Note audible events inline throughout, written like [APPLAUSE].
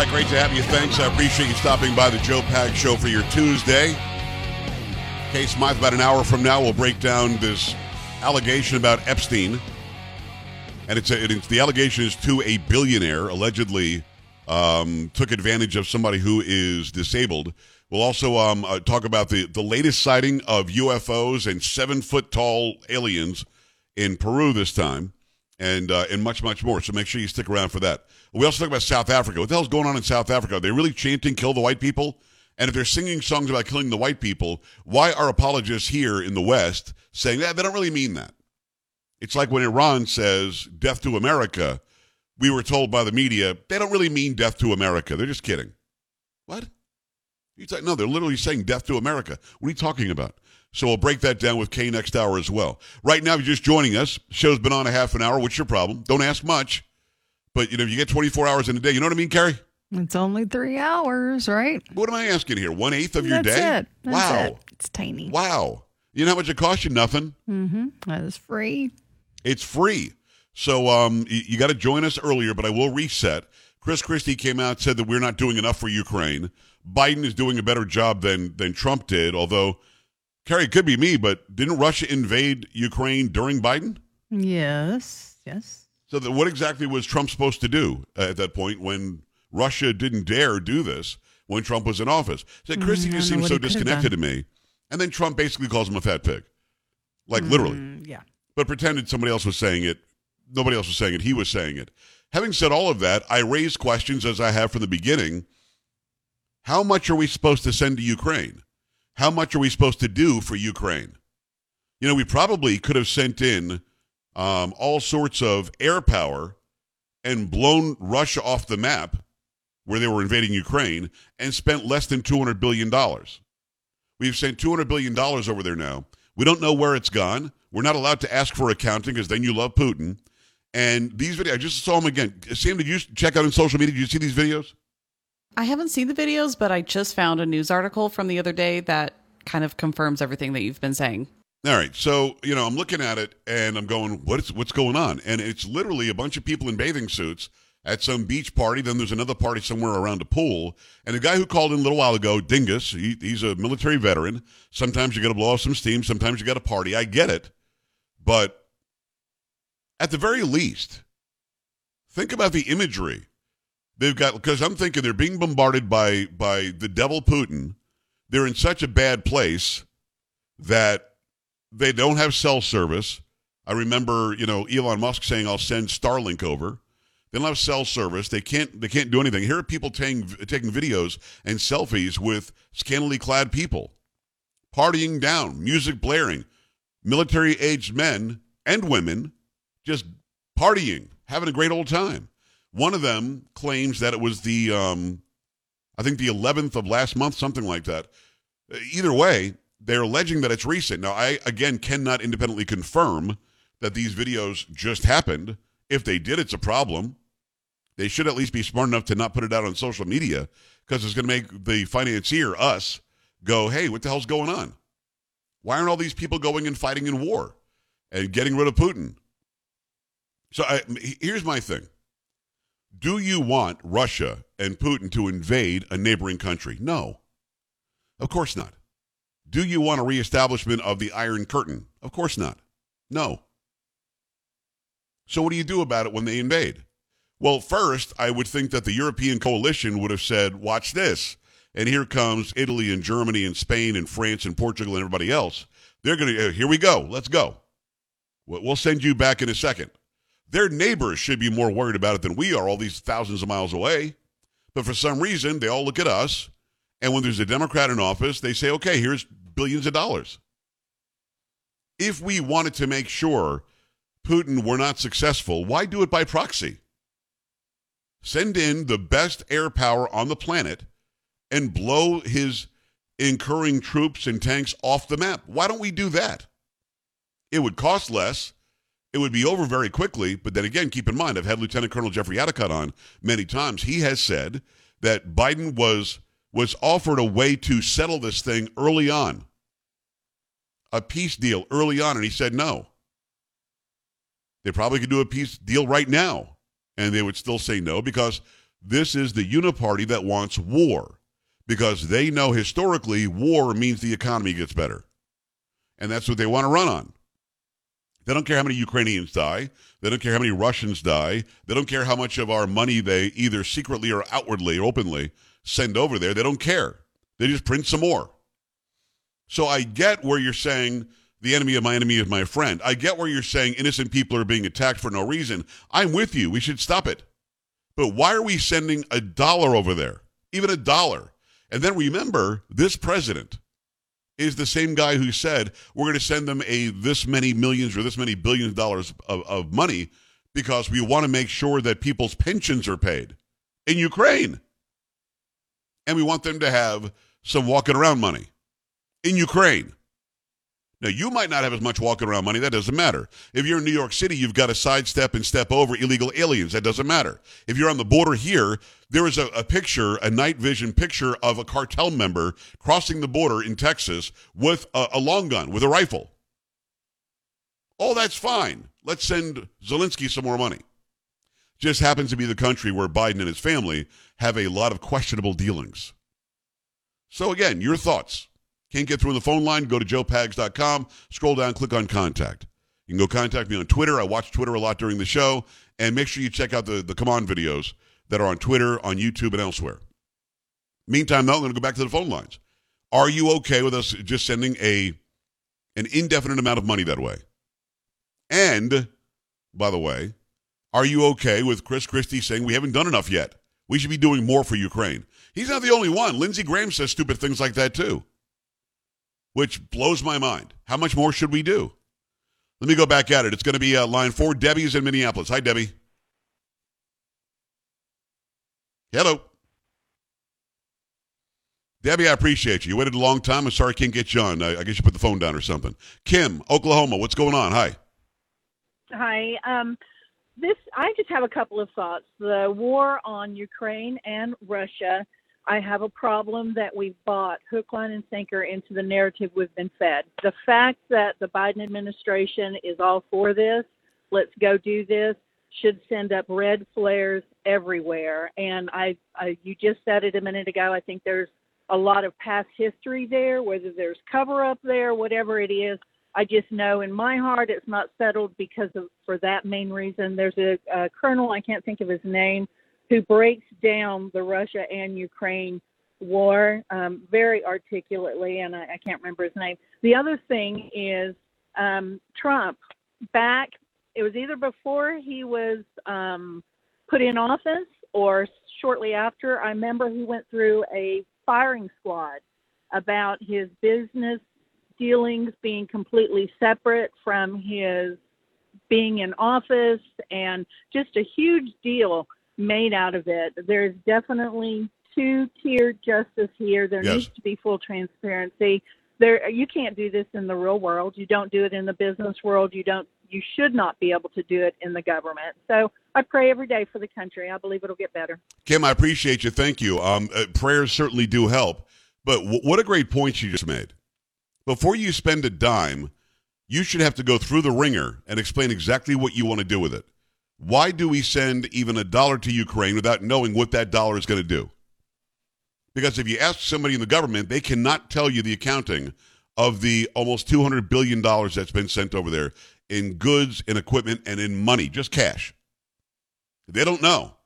right, great to have you. Thanks. I appreciate you stopping by the Joe Pag Show for your Tuesday. Kay Smythe, about an hour from now, we'll break down this allegation about Epstein. And it's, a, it's the allegation is to a billionaire allegedly um, took advantage of somebody who is disabled. We'll also um, uh, talk about the, the latest sighting of UFOs and seven foot tall aliens in Peru this time, and uh, and much much more. So make sure you stick around for that. We also talk about South Africa. What the hell's going on in South Africa? Are they really chanting "kill the white people"? And if they're singing songs about killing the white people, why are apologists here in the West saying that? They don't really mean that. It's like when Iran says "death to America." We were told by the media they don't really mean "death to America." They're just kidding. What? He's like, no, they're literally saying death to America. What are you talking about? So we'll break that down with Kay next hour as well. Right now, if you're just joining us, show's been on a half an hour. What's your problem? Don't ask much. But, you know, if you get 24 hours in a day, you know what I mean, Carrie? It's only three hours, right? What am I asking here? One eighth of your That's day? it. That's wow. it. It's tiny. Wow. You know how much it costs you? Nothing. Mm-hmm. That is free. It's free. So um, you, you got to join us earlier, but I will reset. Chris Christie came out said that we're not doing enough for Ukraine. Biden is doing a better job than than Trump did. Although, Carrie, it could be me, but didn't Russia invade Ukraine during Biden? Yes. Yes. So that what exactly was Trump supposed to do at that point when Russia didn't dare do this when Trump was in office? So Christie Mm, just seems so disconnected to me. And then Trump basically calls him a fat pig, like literally. Mm, yeah. but pretended somebody else was saying it. Nobody else was saying it. He was saying it. Having said all of that, I raise questions as I have from the beginning. How much are we supposed to send to Ukraine? How much are we supposed to do for Ukraine? You know, we probably could have sent in um, all sorts of air power and blown Russia off the map where they were invading Ukraine and spent less than $200 billion. We've sent $200 billion over there now. We don't know where it's gone. We're not allowed to ask for accounting because then you love Putin. And these videos, I just saw them again. Sam, did you check out on social media? Did you see these videos? I haven't seen the videos, but I just found a news article from the other day that kind of confirms everything that you've been saying. All right, so you know, I'm looking at it and I'm going, "What's what's going on?" And it's literally a bunch of people in bathing suits at some beach party. Then there's another party somewhere around a pool. And the guy who called in a little while ago, Dingus, he, he's a military veteran. Sometimes you got to blow off some steam. Sometimes you got to party. I get it, but at the very least, think about the imagery they've got. Because I'm thinking they're being bombarded by by the devil Putin. They're in such a bad place that they don't have cell service. I remember, you know, Elon Musk saying, "I'll send Starlink over." They don't have cell service. They can't. They can't do anything. Here are people taking taking videos and selfies with scantily clad people, partying down, music blaring, military aged men and women just partying, having a great old time. One of them claims that it was the, um, I think the 11th of last month, something like that. Either way, they're alleging that it's recent. Now, I again cannot independently confirm that these videos just happened. If they did, it's a problem. They should at least be smart enough to not put it out on social media because it's going to make the financier, us, go, hey, what the hell's going on? Why aren't all these people going and fighting in war and getting rid of Putin? So I, here's my thing. Do you want Russia and Putin to invade a neighboring country? No. Of course not. Do you want a reestablishment of the Iron Curtain? Of course not. No. So what do you do about it when they invade? Well, first, I would think that the European coalition would have said, watch this. And here comes Italy and Germany and Spain and France and Portugal and everybody else. They're going to, here we go. Let's go. We'll send you back in a second. Their neighbors should be more worried about it than we are, all these thousands of miles away. But for some reason, they all look at us, and when there's a Democrat in office, they say, okay, here's billions of dollars. If we wanted to make sure Putin were not successful, why do it by proxy? Send in the best air power on the planet and blow his incurring troops and tanks off the map. Why don't we do that? It would cost less. It would be over very quickly. But then again, keep in mind, I've had Lieutenant Colonel Jeffrey Addicott on many times. He has said that Biden was was offered a way to settle this thing early on, a peace deal early on, and he said no. They probably could do a peace deal right now, and they would still say no because this is the uniparty that wants war because they know historically war means the economy gets better. And that's what they want to run on. They don't care how many Ukrainians die. They don't care how many Russians die. They don't care how much of our money they either secretly or outwardly or openly send over there. They don't care. They just print some more. So I get where you're saying the enemy of my enemy is my friend. I get where you're saying innocent people are being attacked for no reason. I'm with you. We should stop it. But why are we sending a dollar over there? Even a dollar. And then remember, this president is the same guy who said we're going to send them a this many millions or this many billions of dollars of, of money because we want to make sure that people's pensions are paid in Ukraine. And we want them to have some walking around money in Ukraine. Now, you might not have as much walking around money. That doesn't matter. If you're in New York City, you've got to sidestep and step over illegal aliens. That doesn't matter. If you're on the border here, there is a, a picture, a night vision picture of a cartel member crossing the border in Texas with a, a long gun, with a rifle. Oh, that's fine. Let's send Zelensky some more money. Just happens to be the country where Biden and his family have a lot of questionable dealings. So, again, your thoughts. Can't get through on the phone line? Go to joepags.com, scroll down, click on contact. You can go contact me on Twitter. I watch Twitter a lot during the show. And make sure you check out the, the Come On videos that are on Twitter, on YouTube, and elsewhere. Meantime, though, I'm going to go back to the phone lines. Are you okay with us just sending a an indefinite amount of money that way? And, by the way, are you okay with Chris Christie saying we haven't done enough yet? We should be doing more for Ukraine. He's not the only one. Lindsey Graham says stupid things like that, too which blows my mind. How much more should we do? Let me go back at it. It's going to be uh, line four. Debbie's in Minneapolis. Hi, Debbie. Hello. Debbie, I appreciate you. You waited a long time. I'm sorry I can't get you on. I, guess you put the phone down or something. Kim, Oklahoma, what's going on? Hi. Hi. Um, this I just have a couple of thoughts. The war on Ukraine and Russia I have a problem that we've bought hook, line, and sinker into the narrative we've been fed. The fact that the Biden administration is all for this, let's go do this, should send up red flares everywhere. And I, I you just said it a minute ago. I think there's a lot of past history there, whether there's cover up there, whatever it is. I just know in my heart it's not settled because of for that main reason. There's a, a colonel I can't think of his name who breaks down the Russia and Ukraine war um, very articulately, and I, I can't remember his name. The other thing is um, Trump back. It was either before he was um, put in office or shortly after. I remember he went through a firing squad about his business dealings being completely separate from his being in office and just a huge deal made out of it. There's definitely two tiered justice here. There Yes. needs to be full transparency. There, you can't do this in the real world. You don't do it in the business world. You don't. You should not be able to do it in the government. So I pray every day for the country. I believe it'll get better. Kim, I appreciate you. Thank you. Um, uh, prayers certainly do help. But w- what a great point you just made. Before you spend a dime, you should have to go through the wringer and explain exactly what you want to do with it. Why do we send even a dollar to Ukraine without knowing what that dollar is going to do? Because if you ask somebody in the government, they cannot tell you the accounting of the almost $200 billion that's been sent over there in goods, in equipment, and in money, just cash. They don't know.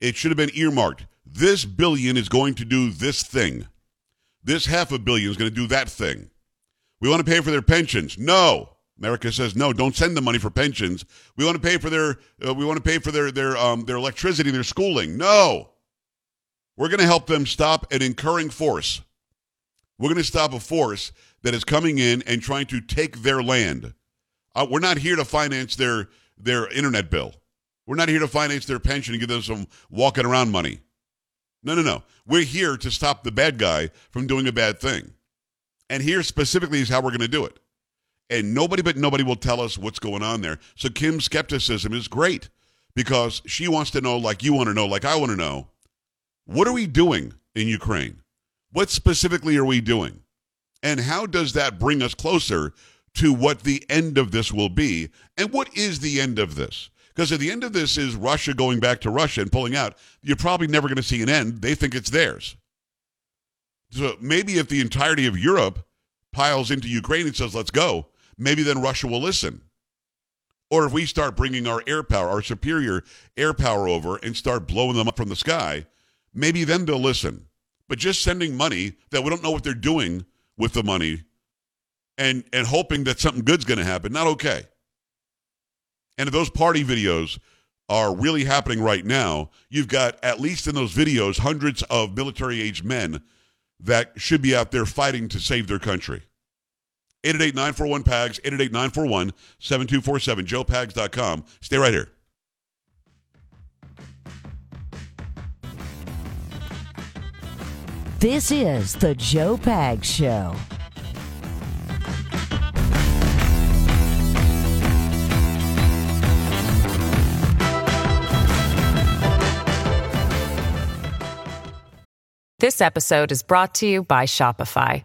It should have been earmarked. This billion is going to do this thing. This half a billion is going to do that thing. We want to pay for their pensions. No. America says no. Don't send them money for pensions. We want to pay for their. Uh, we want to pay for their their um, their electricity, their schooling. No. We're going to help them stop an incurring force. We're going to stop a force that is coming in and trying to take their land. Uh, we're not here to finance their their internet bill. We're not here to finance their pension and give them some walking around money. No, no, no. We're here to stop the bad guy from doing a bad thing. And here specifically is how we're going to do it. And nobody but nobody will tell us what's going on there. So Kim's skepticism is great because she wants to know, like you want to know, like I want to know, what are we doing in Ukraine? What specifically are we doing? And how does that bring us closer to what the end of this will be? And what is the end of this? Because at the end of this is Russia going back to Russia and pulling out. You're probably never going to see an end. They think it's theirs. So maybe if the entirety of Europe piles into Ukraine and says, let's go, maybe then Russia will listen. Or if we start bringing our air power, our superior air power over and start blowing them up from the sky, maybe then they'll listen. But just sending money that we don't know what they're doing with the money and, and hoping that something good's going to happen, not okay. And if those party videos are really happening right now, you've got, at least in those videos, hundreds of military aged men that should be out there fighting to save their country. 888-941-PAGS, 888-941-7247, joepags.com. Stay right here. This is the Joe Pags Show. This episode is brought to you by Shopify.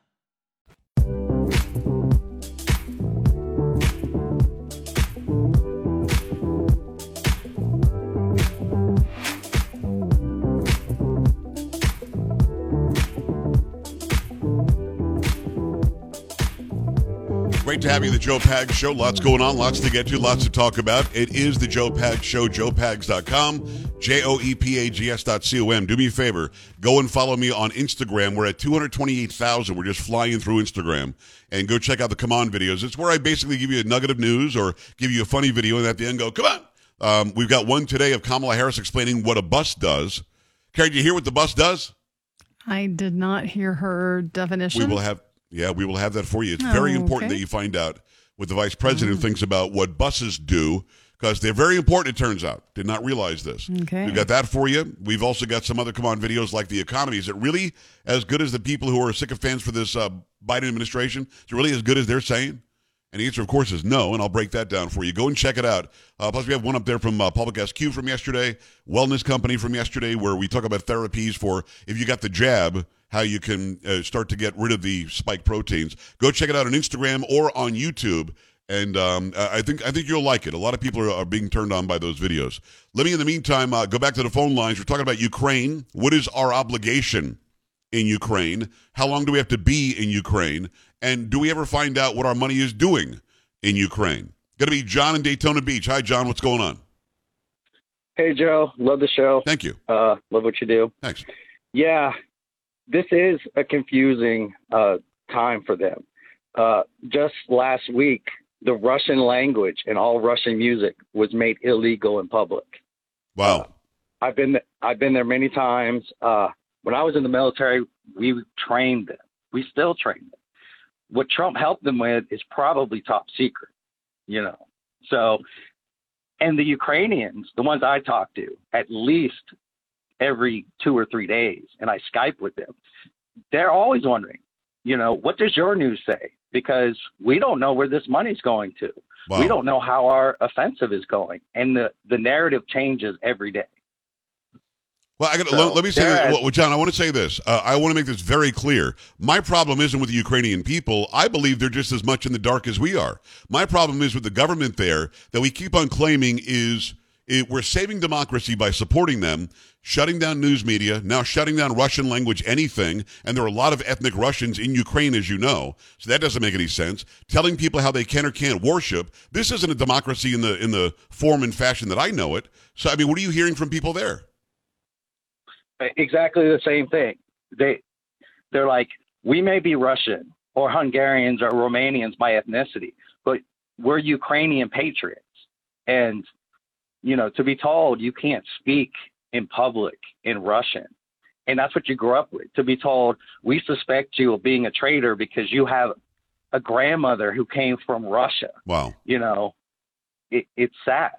Great to have you, the Joe Pags Show. Lots going on, lots to get to, lots to talk about. It is the Joe Pags Show, joepags.com, J O E P A G S dot C O M. Do me a favor, go and follow me on Instagram. We're at 228,000. We're just flying through Instagram. And go check out the Come On videos. It's where I basically give you a nugget of news or give you a funny video and at the end go, Come on. Um, we've got one today of Kamala Harris explaining what a bus does. Carrie, do you hear what the bus does? I did not hear her definition. We will have yeah, we will have that for you. It's very Oh, important okay. that you find out what the vice president thinks about what buses do because they're very important. It turns out. Did not realize this. Okay. We've got that for you. We've also got some other come on videos like the economy. Is it really as good as the people who are sycophants for this uh, Biden administration? Is it really as good as they're saying? And the answer, of course, is no, and I'll break that down for you. Go and check it out. Uh, plus, we have one up there from uh, Public SQ from yesterday, Wellness Company from yesterday, where we talk about therapies for if you got the jab, how you can uh, start to get rid of the spike proteins. Go check it out on Instagram or on YouTube, and um, I think I think you'll like it. A lot of people are, are being turned on by those videos. Let me, in the meantime, uh, go back to the phone lines. We're talking about Ukraine. What is our obligation? in Ukraine? How long do we have to be in Ukraine? And do we ever find out what our money is doing in Ukraine? Going to be John in Daytona Beach. Hi, John. What's going on? Hey, Joe. Love the show. Thank you. Uh, love what you do. Thanks. Yeah, this is a confusing uh, time for them. Uh, just last week, the Russian language and all Russian music was made illegal in public. Wow. I've been I've been there many times. Uh, when I was in the military, we trained them. We still train them. What Trump helped them with is probably top secret, you know. So, and the Ukrainians, the ones I talk to, at least every two or three days, and I Skype with them. They're always wondering, you know, what does your news say? Because we don't know where this money's going to. Wow. We don't know how our offensive is going, and the the narrative changes every day. Well, I got So, let, let me say, this. well, John. I want to say this. Uh, I want to make this very clear. My problem isn't with the Ukrainian people. I believe they're just as much in the dark as we are. My problem is with the government there that we keep on claiming is It, we're saving democracy by supporting them, shutting down news media, now shutting down Russian language anything, and there are a lot of ethnic Russians in Ukraine, as you know, so that doesn't make any sense. Telling people how they can or can't worship. This isn't a democracy in the in the form and fashion that I know it. So, I mean, what are you hearing from people there? Uh, exactly the same thing. They they're like, we may be Russian or Hungarians or Romanians by ethnicity, but we're Ukrainian patriots. And, you know, to be told you can't speak in public in Russian. And that's what you grew up with. To be told, we suspect you of being a traitor because you have a grandmother who came from Russia. Wow. You know, it, it's sad.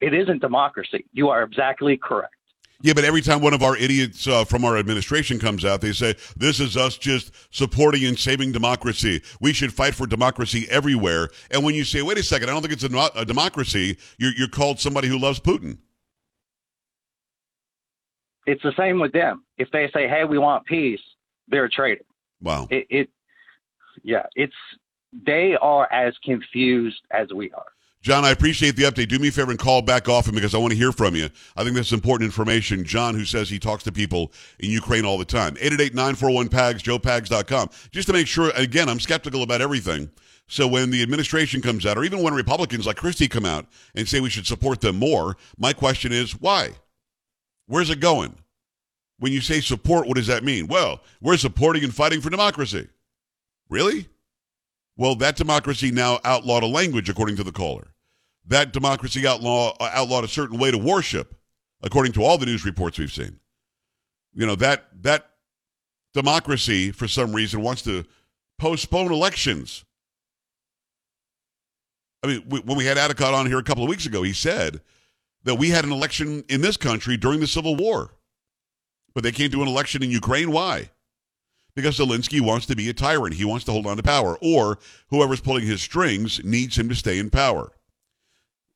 It isn't democracy. You are exactly correct. Yeah, but every time one of our idiots uh, from our administration comes out, they say, This is us just supporting and saving democracy. We should fight for democracy everywhere. And when you say, Wait a second, I don't think it's a, a democracy, you're, you're called somebody who loves Putin. It's the same with them. If they say, Hey, we want peace, they're a traitor. Wow. It, it yeah, it's they are as confused as we are. John, I appreciate the update. Do me a favor and call back often because I want to hear from you. I think that's important information. John, who says he talks to people in Ukraine all the time. 888-941-PAGS, joepags.com. Just to make sure, again, I'm skeptical about everything. So when the administration comes out, or even when Republicans like Christie come out and say we should support them more, my question is, why? Where's it going? When you say support, what does that mean? Well, we're supporting and fighting for democracy. Really? Well, that democracy now outlawed a language, according to the caller that democracy outlaw uh, outlawed a certain way to worship, according to all the news reports we've seen. You know that that democracy, for some reason, wants to postpone elections. I mean, we, when we had Addicott on here a couple of weeks ago, he said that we had an election in this country during the Civil War, but they can't do an election in Ukraine. Why? Because Zelensky wants to be a tyrant. He wants to hold on to power, or whoever's pulling his strings needs him to stay in power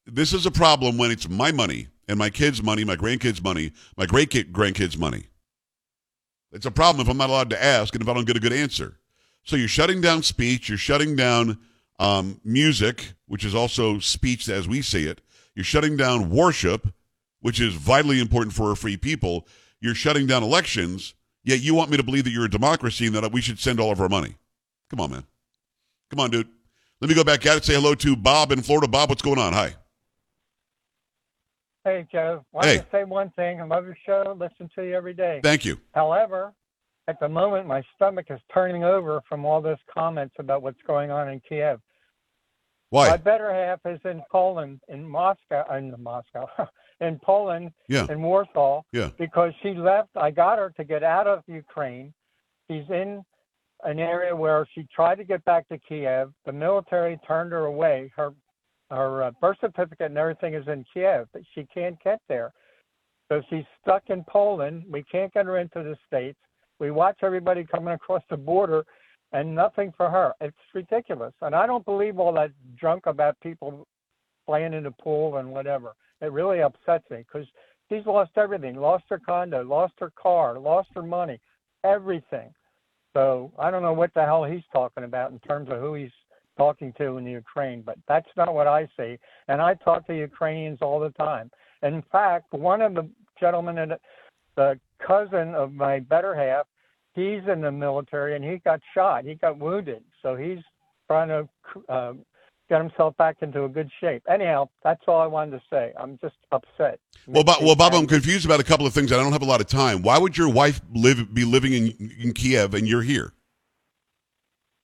this is a problem when it's my money and my kids' money, my grandkids' money, my great grandkids' money. It's a problem if I'm not allowed to ask and if I don't get a good answer. So you're shutting down speech, you're shutting down um, music, which is also speech as we see it. You're shutting down worship, which is vitally important for a free people. You're shutting down elections, yet you want me to believe that you're a democracy and that we should send all of our money. Come on, man. Come on, dude. Let me go back at it. Say hello to Bob in Florida. Bob, what's going on? Hi. Hey, Joe. I hey. to say one thing. I love your show. Listen to you every day. Thank you. However, at the moment, my stomach is turning over from all those comments about what's going on in Kiev. Why? My better half is in Poland, in Moscow, in Moscow, [LAUGHS] in Poland, yeah. in Warsaw. Yeah. Because she left. I got her to get out of Ukraine. She's in an area where she tried to get back to Kiev. The military turned her away. Her her uh, birth certificate and everything is in Kiev, but she can't get there. So she's stuck in Poland. We can't get her into the States. We watch everybody coming across the border and nothing for her. It's ridiculous. And I don't believe all that junk about people playing in the pool and whatever. It really upsets me because she's lost everything lost her condo, lost her car, lost her money, everything. So I don't know what the hell he's talking about in terms of who he's talking to in the Ukraine, but that's not what I see. And I talk to Ukrainians all the time. In fact, one of the gentlemen, in the cousin of my better half, he's in the military and he got shot. He got wounded, so he's trying to uh, get himself back into a good shape. Anyhow, that's all I wanted to say. I'm just upset. Well, Bob, well, Bob, I'm confused about a couple of things. I don't have a lot of time. Why would your wife live be living in in Kiev and you're here?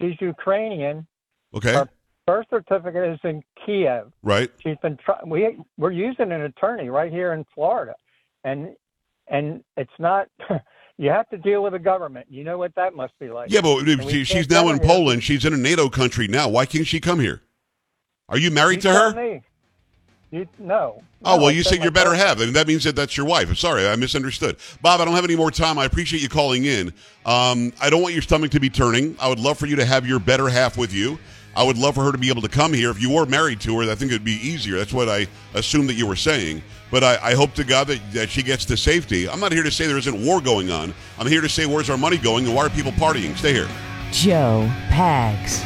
She's Ukrainian, Okay. Her birth certificate is in Kiev. Right. She's been try- we we're using an attorney right here in Florida, and and it's not. [LAUGHS] you have to deal with the government. You know what that must be like. Yeah, but she, she's now in here. Poland. She's in a NATO country now. Why can't she come here? Are you married You to her? Me. You, no. Oh, No, well, you said you're better half, and that means that that's your wife. I'm sorry, I misunderstood. Bob, I don't have any more time. I appreciate you calling in. Um, I don't want your stomach to be turning. I would love for you to have your better half with you. I would love for her to be able to come here. If you were married to her, I think it would be easier. That's what I assumed that you were saying. But I, I hope to God that, that she gets to safety. I'm not here to say there isn't war going on. I'm here to say where's our money going and why are people partying? Stay here. Joe Pags.